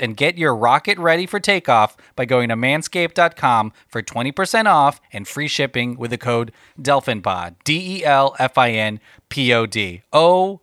and get your rocket ready for takeoff by going to manscaped.com for 20% off and free shipping with the code DelfinPod. D E L F I N P O D. Oh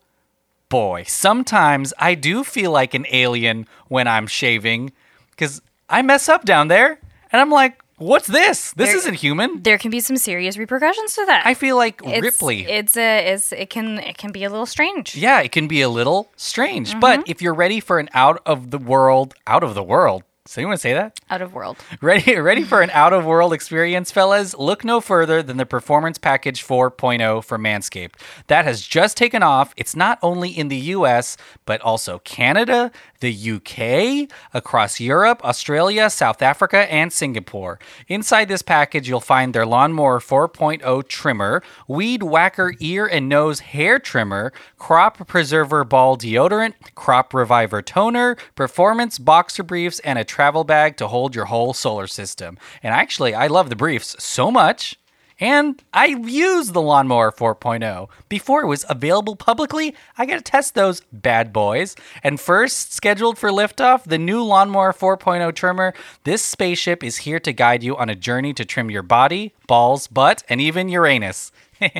boy, sometimes I do feel like an alien when I'm shaving because I mess up down there and I'm like, what's this? This There- isn't human. There can be some serious repercussions to that. I feel like it's, Ripley. It's a it's it can it can be a little strange. yeah, it can be a little strange. Mm-hmm. But if you're ready for an out of the world, out of the world, does anyone say that? Out of world. Ready, ready for an out of world experience, fellas? Look no further than the Performance Package 4.0 from Manscaped. That has just taken off. It's not only in the US, but also Canada, the UK, across Europe, Australia, South Africa, and Singapore. Inside this package, you'll find their Lawnmower 4.0 trimmer, Weed Whacker ear and nose hair trimmer, Crop Preserver ball deodorant, Crop Reviver toner, performance boxer briefs, and a travel bag to hold your whole solar system. And actually, I love the briefs so much. And I used the Lawnmower 4.0 before it was available publicly. I got to test those bad boys. And first, scheduled for liftoff, the new Lawnmower 4.0 trimmer. This spaceship is here to guide you on a journey to trim your body, balls, butt, and even Uranus.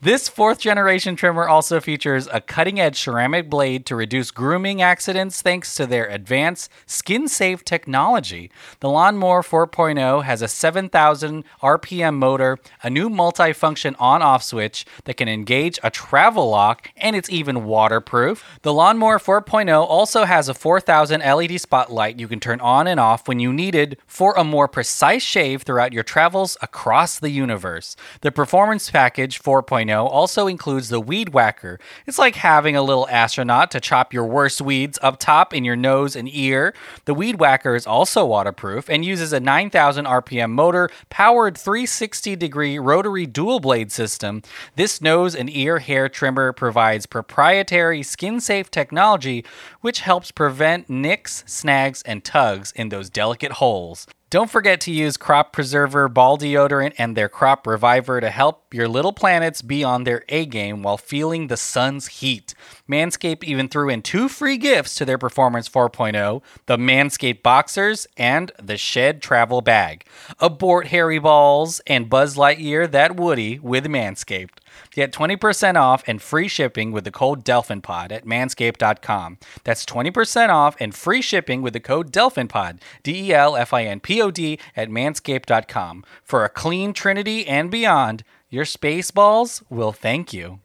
This fourth generation trimmer also features a cutting edge ceramic blade to reduce grooming accidents thanks to their advanced skin safe technology. The Lawnmower 4.0 has a 7,000 RPM motor, a new multi-function on off switch that can engage a travel lock, and it's even waterproof. The Lawnmower 4.0 also has a 4,000 LED spotlight you can turn on and off when you needed for a more precise shave throughout your travels across the universe. The Performance Package 4.0 also includes the Weed Whacker. It's like having a little astronaut to chop your worst weeds up top in your nose and ear. The Weed Whacker is also waterproof and uses a 9,000 RPM motor powered 360 degree rotary dual blade system. This nose and ear hair trimmer provides proprietary skin safe technology which helps prevent nicks, snags, and tugs in those delicate holes. Don't forget to use Crop Preserver Ball Deodorant and their Crop Reviver to help your little planets be on their A game while feeling the sun's heat. Manscaped even threw in two free gifts to their Performance 4.0 the Manscaped Boxers and the Shed Travel Bag. Abort Hairy Balls and Buzz Lightyear that Woody with Manscaped. Get 20% off and free shipping with the code DelfinPod at manscaped.com. That's 20% off and free shipping with the code DelfinPod, D E L F I N P O D, at manscaped.com. For a clean trinity and beyond, your space balls will thank you.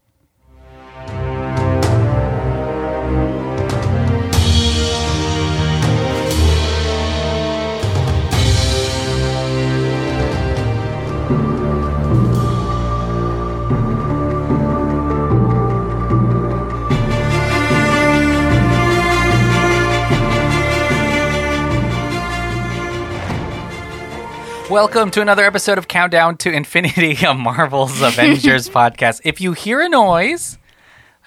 Welcome to another episode of Countdown to Infinity, a Marvel's Avengers podcast. If you hear a noise,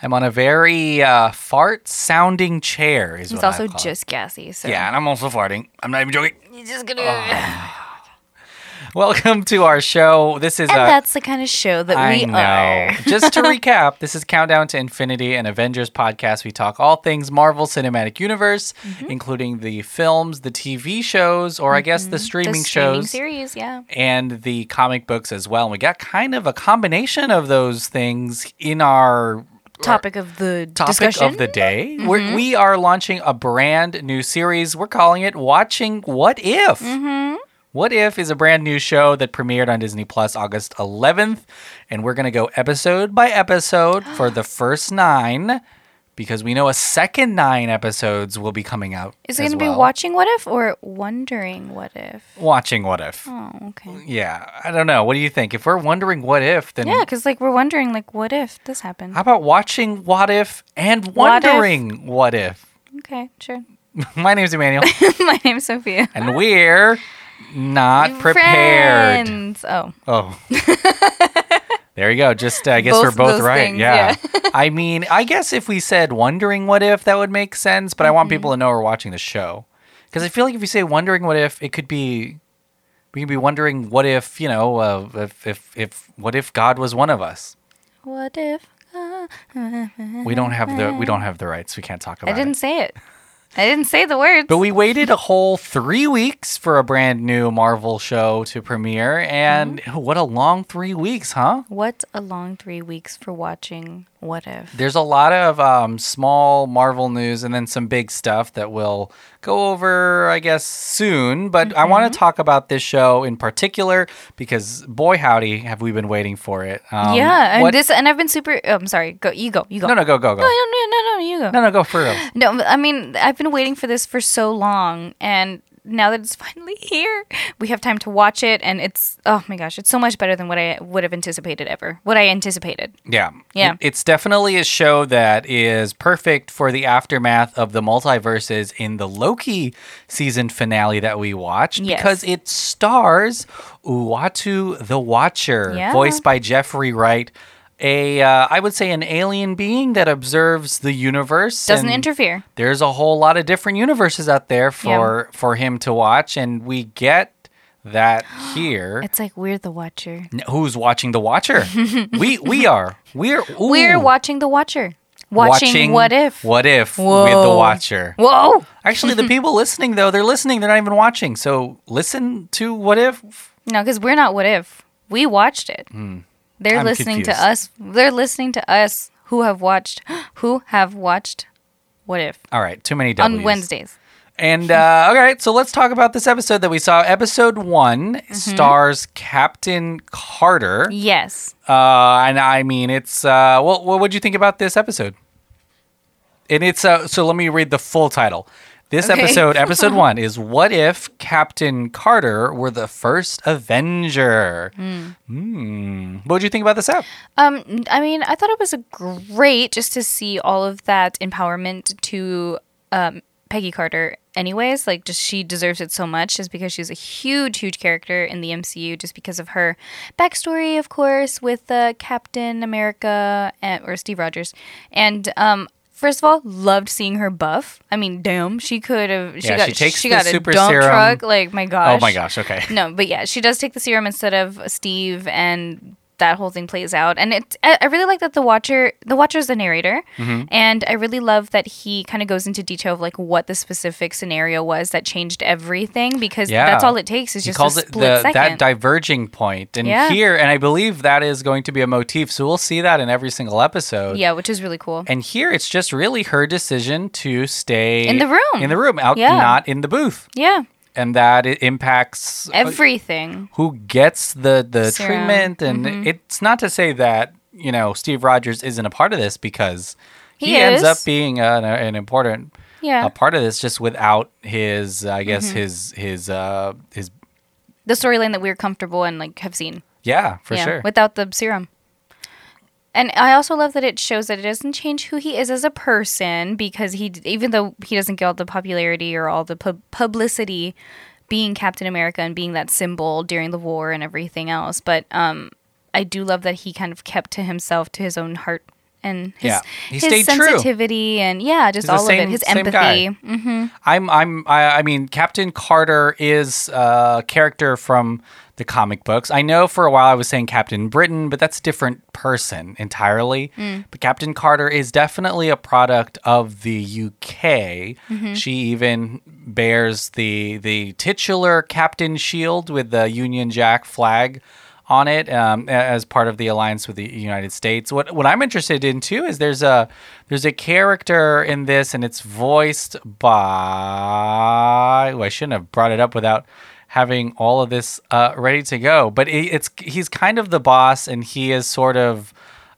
I'm on a very uh, fart sounding chair. Is It's also it. just gassy. So Yeah, and I'm also farting. I'm not even joking. You're just gonna. Welcome to our show. This is and uh, that's the kind of show that I we know. are. Just to recap, this is Countdown to Infinity, and Avengers podcast. We talk all things Marvel Cinematic Universe, Mm-hmm. including the films, the TV shows, or I guess the the streaming shows. series, yeah. and the comic books as well. And we got kind of a combination of those things in our Topic of the topic discussion. of the day. We're, we are launching a brand new series. We're calling it Watching What If. What If is a brand new show that premiered on Disney Plus August 11th. And we're going to go episode by episode for the first nine because we know a second nine episodes will be coming out. Is it going to be watching what if or wondering what if? Watching What If. Oh, okay. Yeah, I don't know. What do you think? If we're wondering what if, then Yeah, because like we're wondering like what if this happened. How about watching What If and What If? wondering what if? Okay, sure. My name's Emmanuel, My name's Sophia. and we're not prepared. Friends. Oh, Oh. there you go. Just, uh, I guess Both we're both right. things, yeah. I mean, I guess if we said wondering what if, that would make sense, but I want people to know we're watching the show. Because I feel like if you say wondering what if, it could be, we could be wondering what if, you know, uh, if, if, if, what if God was one of us? what if? We don't have the, we don't have the rights. We can't talk about it. I didn't it. say it. I didn't say the words. But we waited a whole three weeks for a brand new Marvel show to premiere, and Mm-hmm. what a long three weeks, huh? what a long three weeks for watching What If. There's a lot of um, small Marvel news and then some big stuff that we'll go over, I guess, soon. But I want Mm-hmm. to talk about this show in particular because, boy, howdy, have we been waiting for it. Um, yeah, and what- this, and I've been super. Oh, I'm sorry. Go, you go, you go. No, no, go, go, go. no, no, no, no, you go. No, no, go for real. No, I mean, I've been waiting for this for so long, and now that it's finally here, we have time to watch it, and it's oh my gosh, it's so much better than what I would have anticipated ever. What I anticipated. Yeah. Yeah. It's definitely a show that is perfect for the aftermath of the multiverses in the Loki season finale that we watched Yes. because it stars Uatu the Watcher, Yeah. voiced by Jeffrey Wright. A, uh, I would say, an alien being that observes the universe. Doesn't interfere. There's a whole lot of different universes out there for for him to watch, and we get that here. It's like we're the Watcher. Who's watching the Watcher? we we are. We're We're watching the Watcher. Watching, What If. What if with the watcher? Whoa! Actually, the people listening though, they're listening. They're not even watching. So listen to what if. No, because we're not What If. We watched it. They're I'm listening confused. to us. They're listening to us who have watched who have watched What If All right, too many W's. on Wednesdays. And uh, all right, so let's talk about this episode that we saw. Episode one Mm-hmm. stars Captain Carter, Yes. uh, and I mean, it's uh, well, what would you think about this episode? And it's uh, so let me read the full title. This Okay. episode, episode one, is what if Captain Carter were the first Avenger? Hmm. What would you think about this app? Um, I mean, I thought it was a great just to see all of that empowerment to um, Peggy Carter. Anyways, like just she deserves it so much, just because she's a huge, huge character in the MCU, just because of her backstory, of course, with uh, Captain America and, or Steve Rogers, and um. First of all, loved seeing her buff. I mean, damn, she could have. She Yeah, got she takes she the got a super dump serum. truck. Like my gosh. Oh my gosh! Okay. No, but yeah, she does take the serum instead of Steve, and that whole thing plays out. And it, I really like that the Watcher, the Watcher is the narrator, Mm-hmm. and I really love that he kind of goes into detail of like what the specific scenario was that changed everything because Yeah. that's all it takes is He just calls a it the, second. that diverging point, and Yeah. here, and I believe that is going to be a motif. So we'll see that in every single episode. yeah, which is really cool. And here, it's just really her decision to stay In the room. in the room, out, Yeah. not in the booth, yeah, and that it impacts uh, everything. who gets the the Serum. Mm-hmm. treatment. And it's not to say that you know Steve Rogers isn't a part of this because he, He ends up being an, an important Yeah, a part of this, just without his, I guess Mm-hmm. his his uh his the storyline that we're comfortable and like have seen. yeah for yeah, sure. Without the serum. And I also love that it shows that it doesn't change who he is as a person because he, even though he doesn't get all the popularity or all the pub- publicity, being Captain America and being that symbol during the war and everything else. But um, I do love that he kind of kept to himself, to his own heart and his, Yeah, he his stayed true. sensitivity and yeah, just He's all same- of it. His empathy. Mm, I'm I'm I, I mean Captain Carter is a character from the comic books. I know for a while I was saying Captain Britain, but that's a different person entirely. But Captain Carter is definitely a product of the UK. She even bears the the titular captain shield with the Union Jack flag on it um, as part of the alliance with the United States. What what I'm interested in too is there's a there's a character in this, and it's voiced by. Oh, I shouldn't have brought it up without having all of this uh, ready to go. But it, it's he's kind of the boss, and he is sort of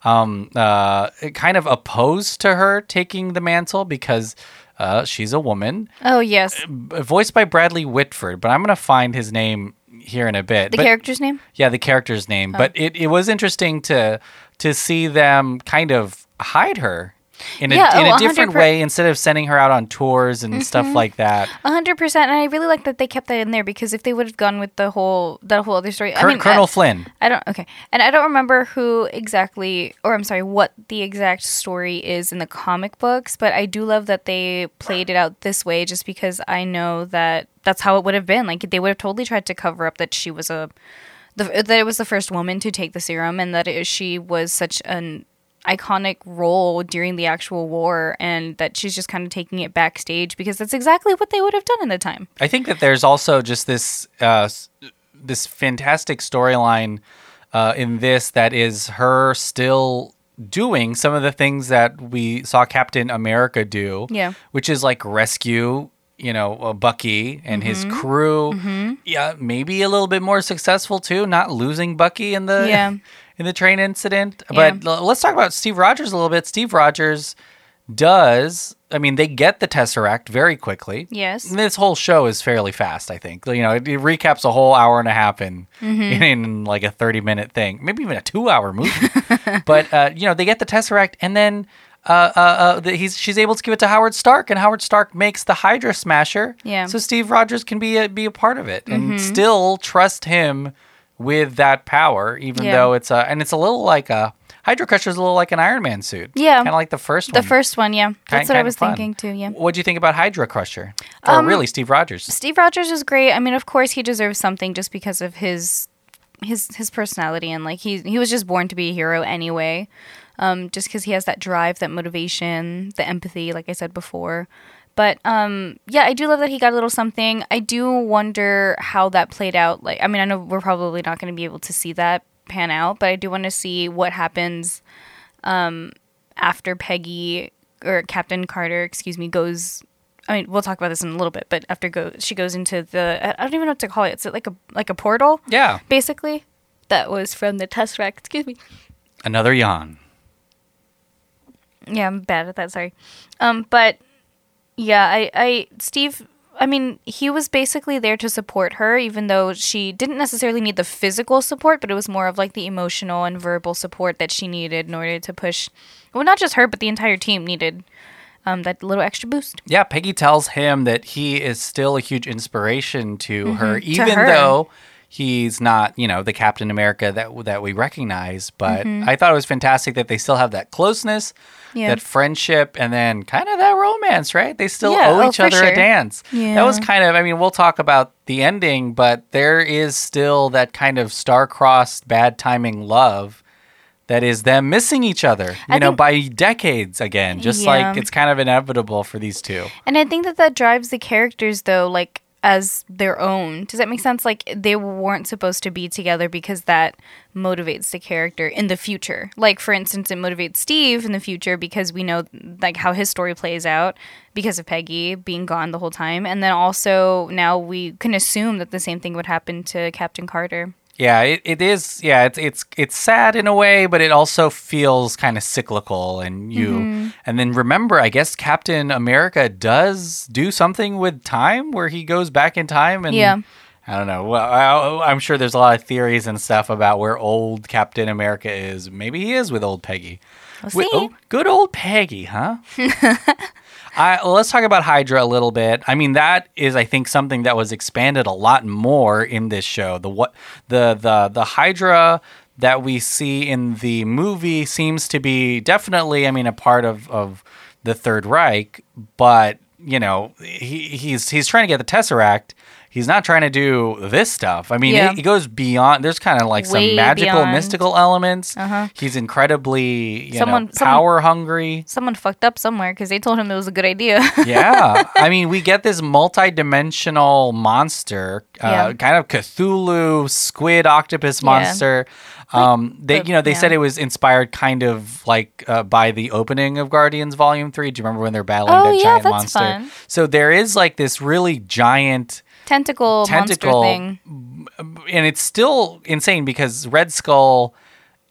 um, uh, kind of opposed to her taking the mantle because. Uh, she's a woman, Oh yes, voiced by Bradley Whitford, but I'm gonna find his name here in a bit. the But- character's name. yeah, the character's name. Oh. But it, it was interesting to to see them kind of hide her in a, Yeah, in oh, a 100 different way instead of sending her out on tours and stuff mm-hmm. like that. A hundred percent, and I really like that they kept that in there because if they would have gone with the whole that whole other story, I Col- mean, Colonel I, Flynn. I don't okay, and I don't remember who exactly, or I'm sorry, what the exact story is in the comic books, but I do love that they played it out this way, just because I know that that's how it would have been. Like they would have totally tried to cover up that she was a, the, that it was the first woman to take the serum, and that it, she was such an iconic role during the actual war and that she's just kind of taking it backstage because that's exactly what they would have done in the time. I think that there's also just this uh, this fantastic storyline uh, in this that is her still doing some of the things that we saw Captain America do. Yeah. which is like rescue. You know, uh, Bucky and his Mm-hmm. crew. Yeah, maybe a little bit more successful too, not losing Bucky in the Yeah. in the train incident. Yeah. But l- let's talk about Steve Rogers a little bit. Steve Rogers does. I mean, they get the Tesseract very quickly. Yes. This whole show is fairly fast, I think. You know, it, it recaps a whole hour and a half in, Mm-hmm. in, like a 30 minute thing, maybe even a two hour movie. but, uh, you know, they get the Tesseract and then uh, uh, uh, the, he's, she's able to give it to Howard Stark, and Howard Stark makes the Hydra Smasher. Yeah. Mm-hmm. So Steve Rogers can be a, be a part of it and still trust him with that power, even Yeah. though it's a, and it's a little like a, Hydra Crusher is a little like an Iron Man suit. Yeah. Kind of like the first one. The first one, yeah. That's Kind- what I was thinking too, yeah. What do you think about Hydra Crusher? Or Um, really, Steve Rogers? Steve Rogers is great. I mean, of course he deserves something just because of his his his personality and like he he was just born to be a hero anyway. Um, just because he has that drive, that motivation, the empathy, like I said before. But um, yeah, I do love that he got a little something. I do wonder how that played out. Like, I mean, I know we're probably not going to be able to see that pan out, but I do want to see what happens um, after Peggy or Captain Carter, excuse me, goes. I mean, we'll talk about this in a little bit, but after go, she goes into the. I don't even know what to call it. It's like a like a portal, Yeah. basically. That was from the test Tesseract. Excuse me. Another yawn. Yeah, I'm bad at that. Sorry. Um, but yeah, I, I, Steve. I mean, he was basically there to support her, even though she didn't necessarily need the physical support, but it was more of like the emotional and verbal support that she needed in order to push. Well, not just her, but the entire team needed um, that little extra boost. Yeah, Peggy tells him that he is still a huge inspiration to her, even Mm-hmm. her. though he's not, you know, the Captain America that that we recognize. But Mm-hmm. I thought it was fantastic that they still have that closeness, Yeah. that friendship, and then kind of that romance, right? They still Yeah, owe oh, each other a sure. dance. That was kind of, I mean, we'll talk about the ending, but there is still that kind of star-crossed, bad timing love. That is them missing each other, you I know, think- by decades again. Just Yeah. like it's kind of inevitable for these two. And I think that that drives the characters though, like as their own. Does that make sense? Like they weren't supposed to be together because that motivates the character in the future. Like for instance, it motivates Steve in the future because we know like how his story plays out because of Peggy being gone the whole time, and then also now we can assume that the same thing would happen to Captain Carter. Yeah, it, it is. Yeah, it's it's it's sad in a way, but it also feels kind of cyclical. And you, Mm-hmm. and then remember, I guess Captain America does do something with time, where he goes back in time, and Yeah. I don't know. Well, I, I'm sure there's a lot of theories and stuff about where old Captain America is. Maybe he is with old Peggy. We'll With- see. oh, good old Peggy, huh? I, well, let's talk about Hydra a little bit. I mean, that is, I think, something that was expanded a lot more in this show. The what the the the Hydra that we see in the movie seems to be definitely, I mean, a part of of the Third Reich, but you know, he, he's he's trying to get the Tesseract. He's not trying to do this stuff. I mean, Yeah. it, it goes beyond. There's kind of like some magical, beyond. mystical elements. Uh-huh. He's incredibly, you Someone- know, someone- power hungry. Someone fucked up somewhere because they told him it was a good idea. yeah. I mean, we get this multi-dimensional monster, uh, Yeah. kind of Cthulhu squid octopus Yeah. monster. Um, they, you know, they said it was inspired kind of like uh, by the opening of Guardians Volume Three. Do you remember when they're battling Oh, that yeah, giant monster? fun. So there is like this really giant Tentacle, tentacle, monster thing. and it's still insane because Red Skull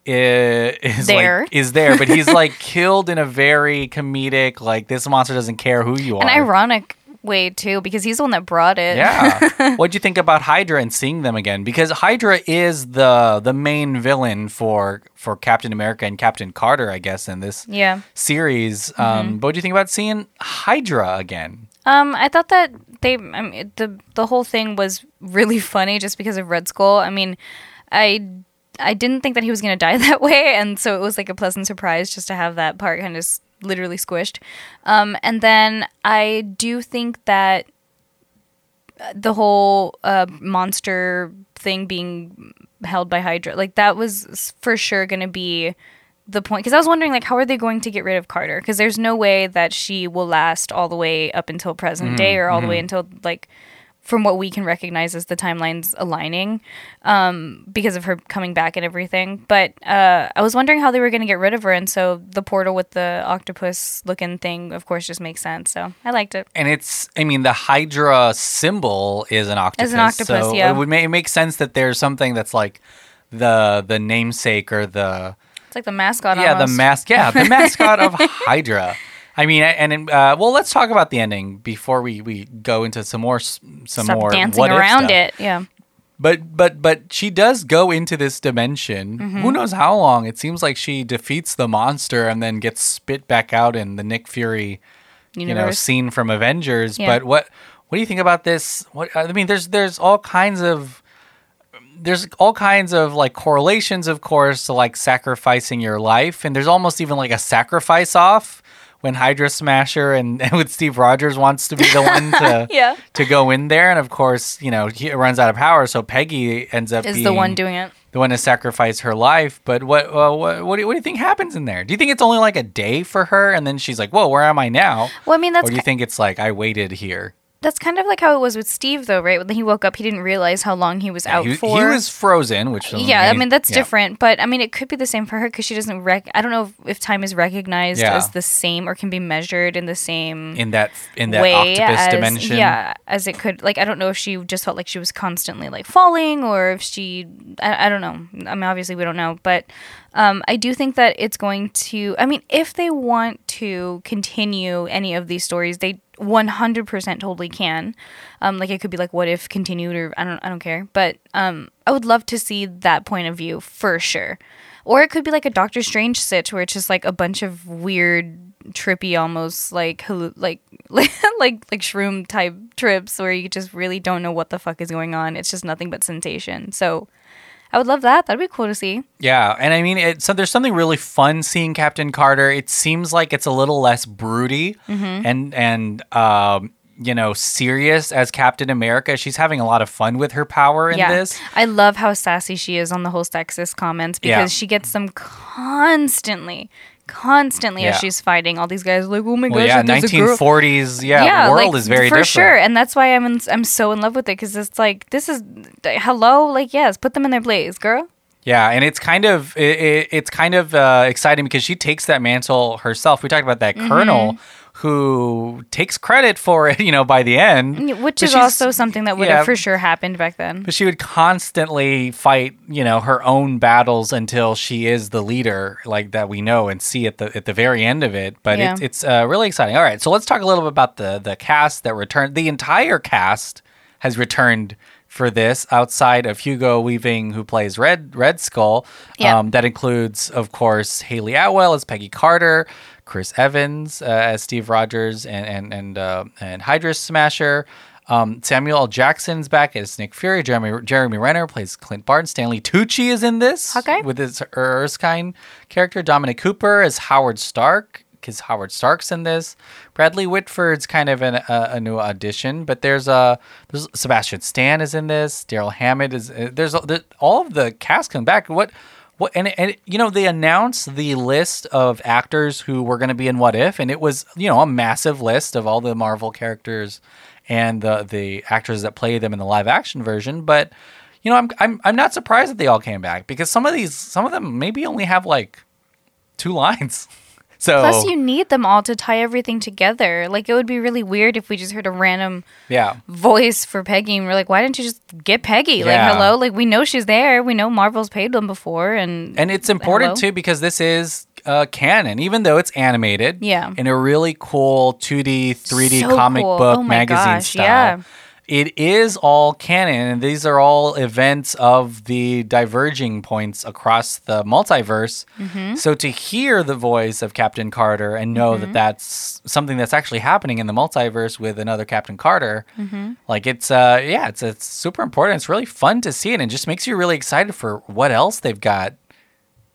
is There. like is there, but he's like killed in a very comedic like this monster doesn't care who you are. An ironic way too because he's the one that brought it. Yeah. What'd you think about Hydra and seeing them again? Because Hydra is the the main villain for for Captain America and Captain Carter, I guess, in this Yeah. series. Um, but what do you think about seeing Hydra again? Um, I thought that they, I mean, the the whole thing was really funny just because of Red Skull. I mean, I I didn't think that he was gonna die that way, and so it was like a pleasant surprise just to have that part kind of s- literally squished. Um, and then I do think that uh, the whole uh, monster thing being held by Hydra, like that was for sure gonna be the point because I was wondering like how are they going to get rid of Carter because there's no way that she will last all the way up until present day or all the way until like from what we can recognize as the timelines aligning um, because of her coming back and everything. But uh, I was wondering how they were going to get rid of her, and so the portal with the octopus looking thing, of course, just makes sense. So I liked it. And it's, I mean, the Hydra symbol is an octopus. Is an octopus, so yeah. It would make, it makes sense that there's something that's like the the namesake or the It's like the mascot. yeah almost. the mask yeah the mascot of Hydra. I mean, and uh, well, let's talk about the ending before we, we go into some more some Stop more dancing around it. Yeah. But but but she does go into this dimension. Mm-hmm. Who knows how long? It seems like she defeats the monster and then gets spit back out in the Nick Fury, you know, scene from Avengers. Yeah. But what what do you think about this? What I mean, there's there's all kinds of there's all kinds of like correlations, of course, to like sacrificing your life, and there's almost even like a sacrifice off when Hydra Smasher and, and with Steve Rogers wants to be the one to Yeah. to go in there, and of course, you know, he runs out of power, so Peggy ends up Is being the one doing it. the one to sacrifice her life. But what uh, what what do, you, what do you think happens in there? Do you think it's only like a day for her, and then she's like, "Whoa, where am I now?" Well, I mean that's or do you think it's like I waited here? That's kind of like how it was with Steve, though, right? When he woke up, he didn't realize how long he was out he, for. he was frozen, which yeah, I mean that's yeah. different, but I mean it could be the same for her because she doesn't rec. I don't know if, if time is recognized Yeah. as the same or can be measured in the same in that in that way octopus as dimension. yeah as it could. Like I don't know if she just felt like she was constantly like falling or if she I, I don't know. I mean obviously we don't know, but um, I do think that it's going to. I mean if they want to continue any of these stories, they 100% totally can. Um, like it could be like what if continued or I don't I don't care. But um, I would love to see that point of view for sure. Or it could be like a Doctor Strange sitch where it's just like a bunch of weird, trippy, almost like like like like like shroom type trips where you just really don't know what the fuck is going on. It's just nothing but sensation. So I would love that. That'd be cool to see. Yeah, and I mean, it, so there's something really fun seeing Captain Carter. It seems like it's a little less broody Mm-hmm. and and um, you know serious as Captain America. She's having a lot of fun with her power in yeah, this. I love how sassy she is on the whole sexist comments because Yeah. she gets them constantly, constantly Yeah. as she's fighting. All these guys like, oh my Well, gosh, yeah, girl. 1940s. Yeah, the world like, is very for different. sure, and that's why I'm in, I'm so in love with it because it's like this is hello, like yes, put them in their place, girl. Yeah, and it's kind of it, it, it's kind of uh, exciting because she takes that mantle herself. We talked about that Mm-hmm. colonel who takes credit for it, you know, by the end. Which But is also something that would yeah. have for sure happened back then. But she would constantly fight, you know, her own battles until she is the leader, like that we know and see at the at the very end of it. But Yeah. it's it's uh, really exciting. All right, so let's talk a little bit about the the cast that returned. The entire cast has returned for this, outside of Hugo Weaving, who plays Red Red Skull. Um, that includes, of course, Haley Atwell as Peggy Carter, Chris Evans uh, as Steve Rogers, and and and uh, and Hydra Smasher. Um, Samuel L. Jackson's back as Nick Fury. Jeremy Jeremy Renner plays Clint Barton. Stanley Tucci is in this Okay. with his Er- Erskine character. Dominic Cooper as Howard Stark because Howard Stark's in this. Bradley Whitford's kind of an, a, a new addition, but there's a there's Sebastian Stan is in this. Daryl Hammond is uh, there's a- the, all of the cast come back. What what and and you know they announced the list of actors who were going to be in What If, and it was you know a massive list of all the Marvel characters and the the actors that play them in the live action version, but. You know, I'm I'm I'm not surprised that they all came back because some of these some of them maybe only have like two lines. So Plus, you need them all to tie everything together. Like, it would be really weird if we just heard a random yeah, voice for Peggy and we're like, why didn't you just get Peggy? Like, hello? Like, we know she's there. We know Marvel's paid them before. And, and it's important Hello? too because this is uh, canon, even though it's animated. Yeah. In a really cool 2D, 3D So comic cool. book Oh magazine gosh, style. yeah. It is all canon, and these are all events of the diverging points across the multiverse. Mm-hmm. So to hear the voice of Captain Carter and know Mm-hmm. that that's something that's actually happening in the multiverse with another Captain Carter, Mm-hmm. like it's uh yeah, it's it's super important. It's really fun to see it, and just makes you really excited for what else they've got,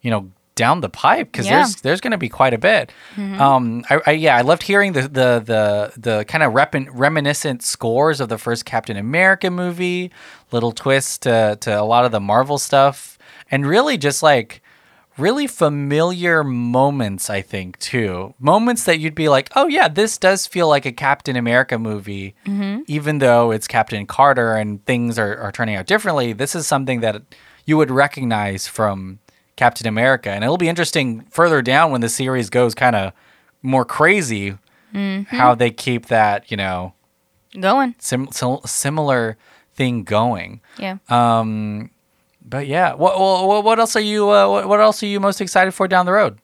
you know, down the pipe because Yeah. there's there's going to be quite a bit. Um, I, I yeah, I loved hearing the the the the kind of rep- reminiscent scores of the first Captain America movie, little twist to to a lot of the Marvel stuff, and really just like really familiar moments. I think too moments that you'd be like, oh yeah, this does feel like a Captain America movie, even though it's Captain Carter and things are are turning out differently. This is something that you would recognize from Captain America. And it'll be interesting further down when the series goes kind of more crazy how they keep that, you know, Going. sim- sim- similar thing going. Yeah. Um, but yeah, what, what, what else are you, uh, what, what else are you most excited for down the road?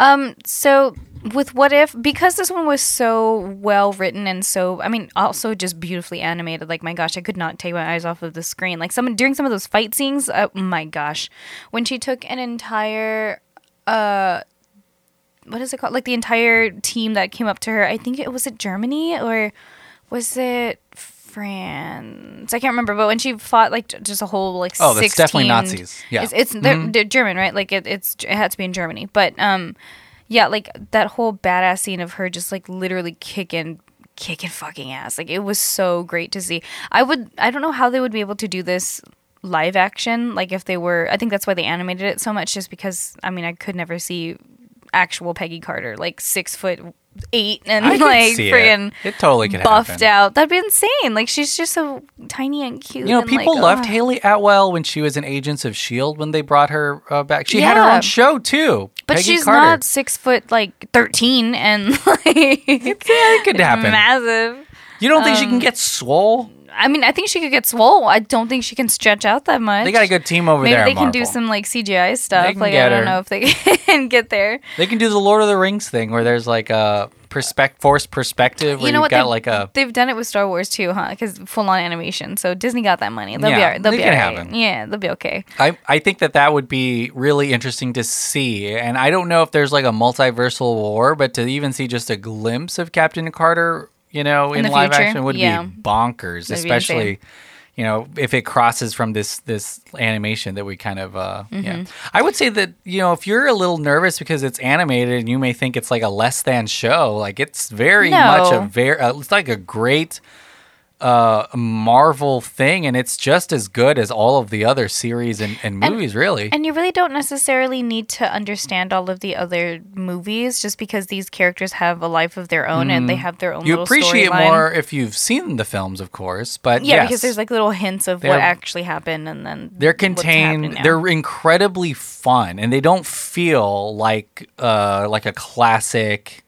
Um, so with what if because this one was so well written and so I mean also just beautifully animated, like my gosh, I could not take my eyes off of the screen. Like some during some of those fight scenes, oh my gosh. When she took an entire uh what is it called? Like the entire team that came up to her. I think it was it Germany or was it France? I can't remember, but when she fought like just a whole like Oh, that's definitely Nazis. Yeah. Mm-hmm. it's, it's they're, they're German, right? Like it, it's it had to be in Germany, but um, yeah, like that whole badass scene of her just like literally kicking kicking fucking ass. Like it was so great to see. I would I don't know how they would be able to do this live action like if they were I think that's why they animated it so much just because I mean I could never see actual Peggy Carter like 6 foot 8 and I like freaking it. It totally could buffed happen. out. That'd be insane. Like she's just so tiny and cute. You know, people like, loved. Hayley Atwell when she was in Agents of Shield when they brought her uh, back. She had her own show too. But Peggy she's Carter. not six foot like thirteen and like Yeah, it could happen. massive. You don't think she Um, can get swole? I mean, I think she could get swole. I don't think she can stretch out that much. They got a good team over Maybe there. they at can do Marvel. some like CGI stuff. can Like I get don't know if they can get there. They can do the Lord of the Rings thing where there's like a perspec- forced perspective where you know have what? got they've, like a they've done it with Star Wars too, huh? Because full on animation. So Disney got that money. They'll be Yeah, alright. They'll they be can alright. have it. Yeah, they'll be okay. I, I think that that would be really interesting to see. And I don't know if there's like a multiversal war, but to even see just a glimpse of Captain Carter, you know, in, In live future? action would Yeah. be bonkers, That'd especially. insane. You know, if it crosses from this this animation that we kind of uh yeah. Mm-hmm. I would say that, you know, if you're a little nervous because it's animated and you may think it's like a less than show, like it's very much a very uh, it's like a great uh Marvel thing and it's just as good as all of the other series and, and movies really. And you really don't necessarily need to understand all of the other movies just because these characters have a life of their own and they have their own you appreciate more if you've seen the films, of course, but Yeah, yes, because there's like little hints of They're- what actually happened and then they're contained. They're incredibly fun, and they don't feel like uh like a classic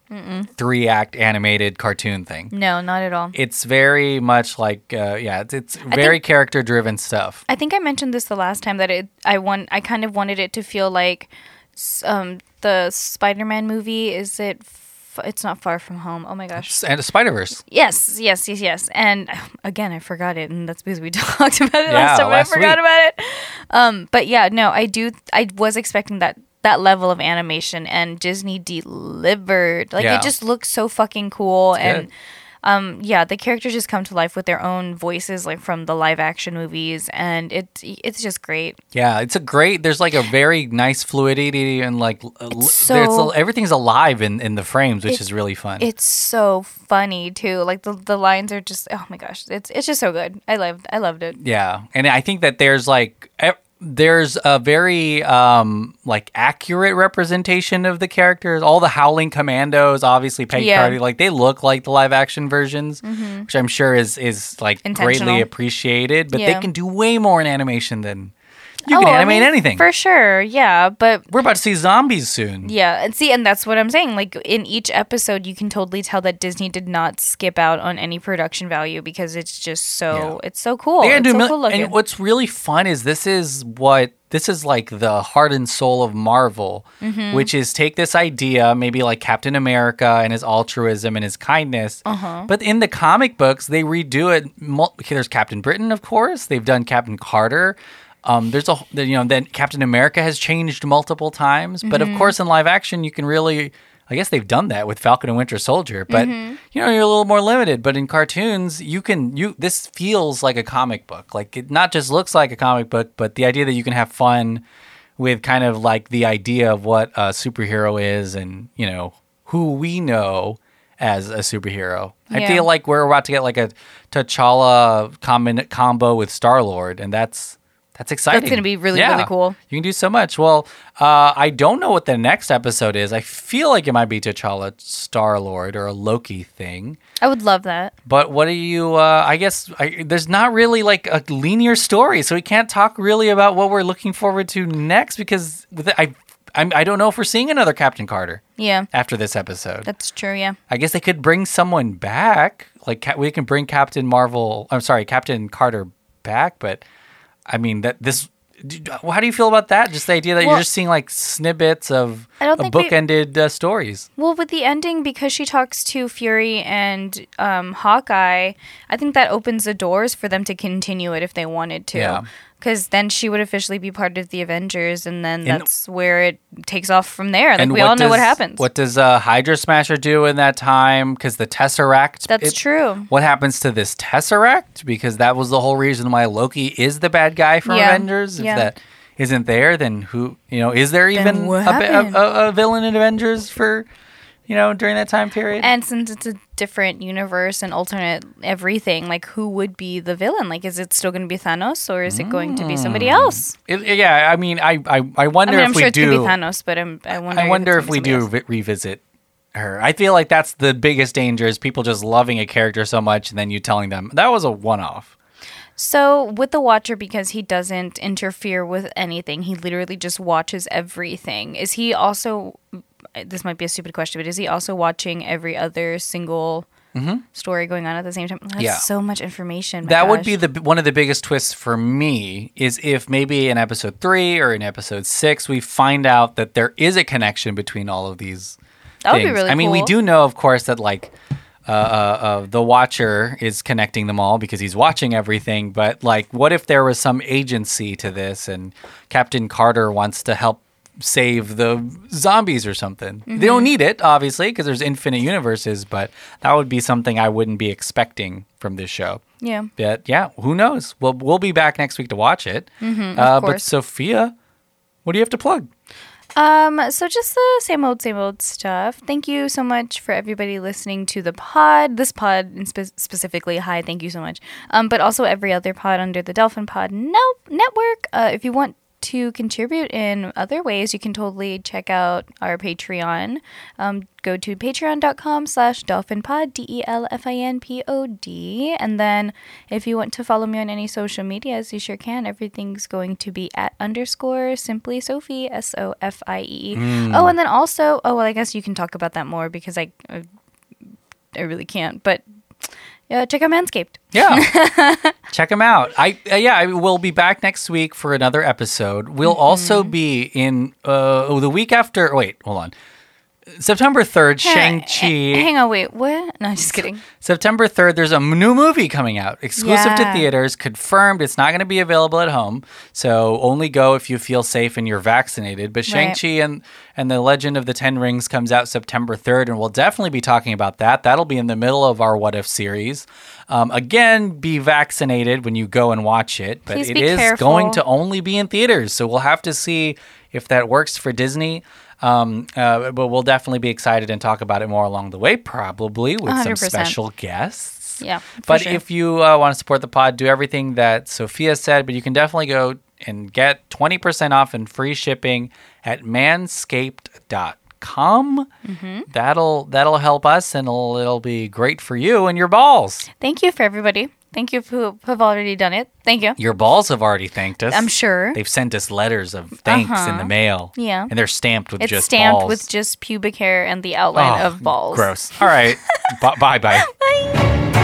three act animated cartoon thing. No, not at all. It's very much like uh, yeah, it's, it's very character driven stuff. I think I mentioned this the last time that it I want I kind of wanted it to feel like um the Spider-Man movie is it f- it's not far from home. Oh my gosh. And a Spider Verse. Yes, yes, yes, yes. And again, I forgot it, and that's because we talked about it Yeah, last time. last I forgot week. about it. Um, but yeah, no, I do. I was expecting that that level of animation, and Disney delivered. Like Yeah. it just looks so fucking cool, and good. um, yeah, the characters just come to life with their own voices, like from the live action movies, and it it's just great. Yeah, it's a great. There's like a very nice fluidity and like It's so- everything's alive in in the frames, which is really fun. It's so funny too. Like the the lines are just oh my gosh, it's it's just so good. I loved I loved it. Yeah, and I think that there's like there's a very um like accurate representation of the characters. All the Howling Commandos, obviously Peggy Yeah. Like they look like the live action versions, which I'm sure is is like greatly appreciated. But they can do way more in animation than You can Oh, I animate mean, anything. For sure, yeah. But We're about to see zombies soon. yeah, and see, and that's what I'm saying. Like in each episode, you can totally tell that Disney did not skip out on any production value because it's just so it's so cool. They're It's do so mil- cool looking. and what's really fun is this is what this is like the heart and soul of Marvel, Mm-hmm. which is take this idea, maybe like Captain America and his altruism and his kindness, Uh-huh. but in the comic books they redo it. There's Captain Britain, of course. They've done Captain Carter. Um, there's a you know then Captain America has changed multiple times, but Mm-hmm. of course in live action you can really. I guess they've done that with Falcon and Winter Soldier, but Mm-hmm. you know you're a little more limited. But in cartoons, you can you this feels like a comic book. Like it not just looks like a comic book, but the idea that you can have fun with kind of like the idea of what a superhero is, and you know who we know as a superhero. I feel like we're about to get like a T'Challa combo with Star Lord, and that's that's exciting. That's gonna be really, Yeah. really cool. You can do so much. Well, uh, I don't know what the next episode is. I feel like it might be T'Challa, Star Lord, or a Loki thing. I would love that. But what do you? Uh, I guess I, there's not really like a linear story, so we can't talk really about what we're looking forward to next because with it, I, I'm, I don't know if we're seeing another Captain Carter Yeah, after this episode. that's true. Yeah. I guess they could bring someone back. Like we can bring Captain Marvel. I'm sorry, Captain Carter back. But I mean that this. How do you feel about that? Just the idea that Well- you're just seeing like snippets of a think we- uh, stories. Well, with the ending, because she talks to Fury and um, Hawkeye, I think that opens the doors for them to continue it if they wanted to. Yeah. Because then she would officially be part of the Avengers, and then And- that's where it takes off from there. Like and we all know what happens. What does uh, Hydra Smasher do in that time? Because the Tesseract. That's it- true. What happens to this Tesseract? Because that was the whole reason why Loki is the bad guy for Yeah. Avengers. If Yeah. that isn't there, then who? You know, is there even a, a, a, a villain in Avengers for? You know, during that time period. And since it's a different universe and alternate everything, like who would be the villain? Like, is it still going to be Thanos, or is it going to be somebody hmm. else? It- yeah, I mean, I I, I I wonder mean, if I'm we sure do. be Thanos, but I'm, I wonder. I wonder it's if we do revisit her. I feel like that's the biggest danger is people just loving a character so much and then you telling them that was a one-off. So with the Watcher, because he doesn't interfere with anything, he literally just watches everything. Is he also? This might be a stupid question, but is he also watching every other single story going on at the same time? That's Mm-hmm. Yeah. so much information. that would be the one of the biggest twists for me is if maybe in episode 3 or in episode 6 we find out that there is a connection between all of these That would be really I mean, we do know of course that like uh, uh, uh, the watcher is connecting them all because he's watching everything. But like, what if there was some agency to this, and Captain Carter wants to help save the zombies or something? They Mm-hmm. don't need it, obviously, because there's infinite universes. But that would be something I wouldn't be expecting from this show. Yeah. But yeah, who knows? We'll we'll be back next week to watch it. Mm-hmm, uh, but. Sophia, what do you have to plug? Um, so just the same old, same old stuff. Thank you so much for everybody listening to the pod. This pod in spe- specifically, hi, thank you so much. Um, but also every other pod under the Dolphin Pod no- network. Uh, if you want to contribute in other ways, you can totally check out our Patreon. Um, go to patreon.com slash dolphinpod, E D-E-L-F-I-N-P-O-D. And then if you want to follow me on any social medias, you sure can. Everything's going to be at underscore simply Sophie, S-O-F-I-E. Oh, and then also, oh, well, I guess you can talk about that more because I, I, I really can't. But yeah, check out Manscaped. Yeah. Check them out. I uh, yeah, I will be back next week for another episode. We'll also be in uh oh, the week after. Wait, hold on. September 3rd, Shang-Chi. Hang on, wait, what? No, just kidding. September 3rd, there's a new movie coming out, exclusive to theaters, confirmed. It's not going to be available at home. So only go if you feel safe and you're vaccinated. But Shang-Chi and, and The Legend of the Ten Rings comes out September 3rd, and we'll definitely be talking about that. That'll be in the middle of our What If series. Um, again, be vaccinated when you go and watch it, but Please it is careful. going to only be in theaters. So we'll have to see if that works for Disney. Um, uh, but we'll definitely be excited and talk about it more along the way, probably with some 100%. special guests. Yeah, But sure. if you uh, want to support the pod, do everything that Sophia said. But you can definitely go and get 20% off and free shipping at manscaped.com. Mm-hmm. That'll that'll help us and it'll, it'll be great for you and your balls. Thank you for everybody. Thank you who have already done it. Thank you. Your balls have already thanked us. I'm sure. They've sent us letters of thanks in the uh-huh. mail. Yeah. And they're stamped with It's just stamped balls. with just pubic hair and the outline Oh, of balls. Gross. All right. B- bye bye. Bye.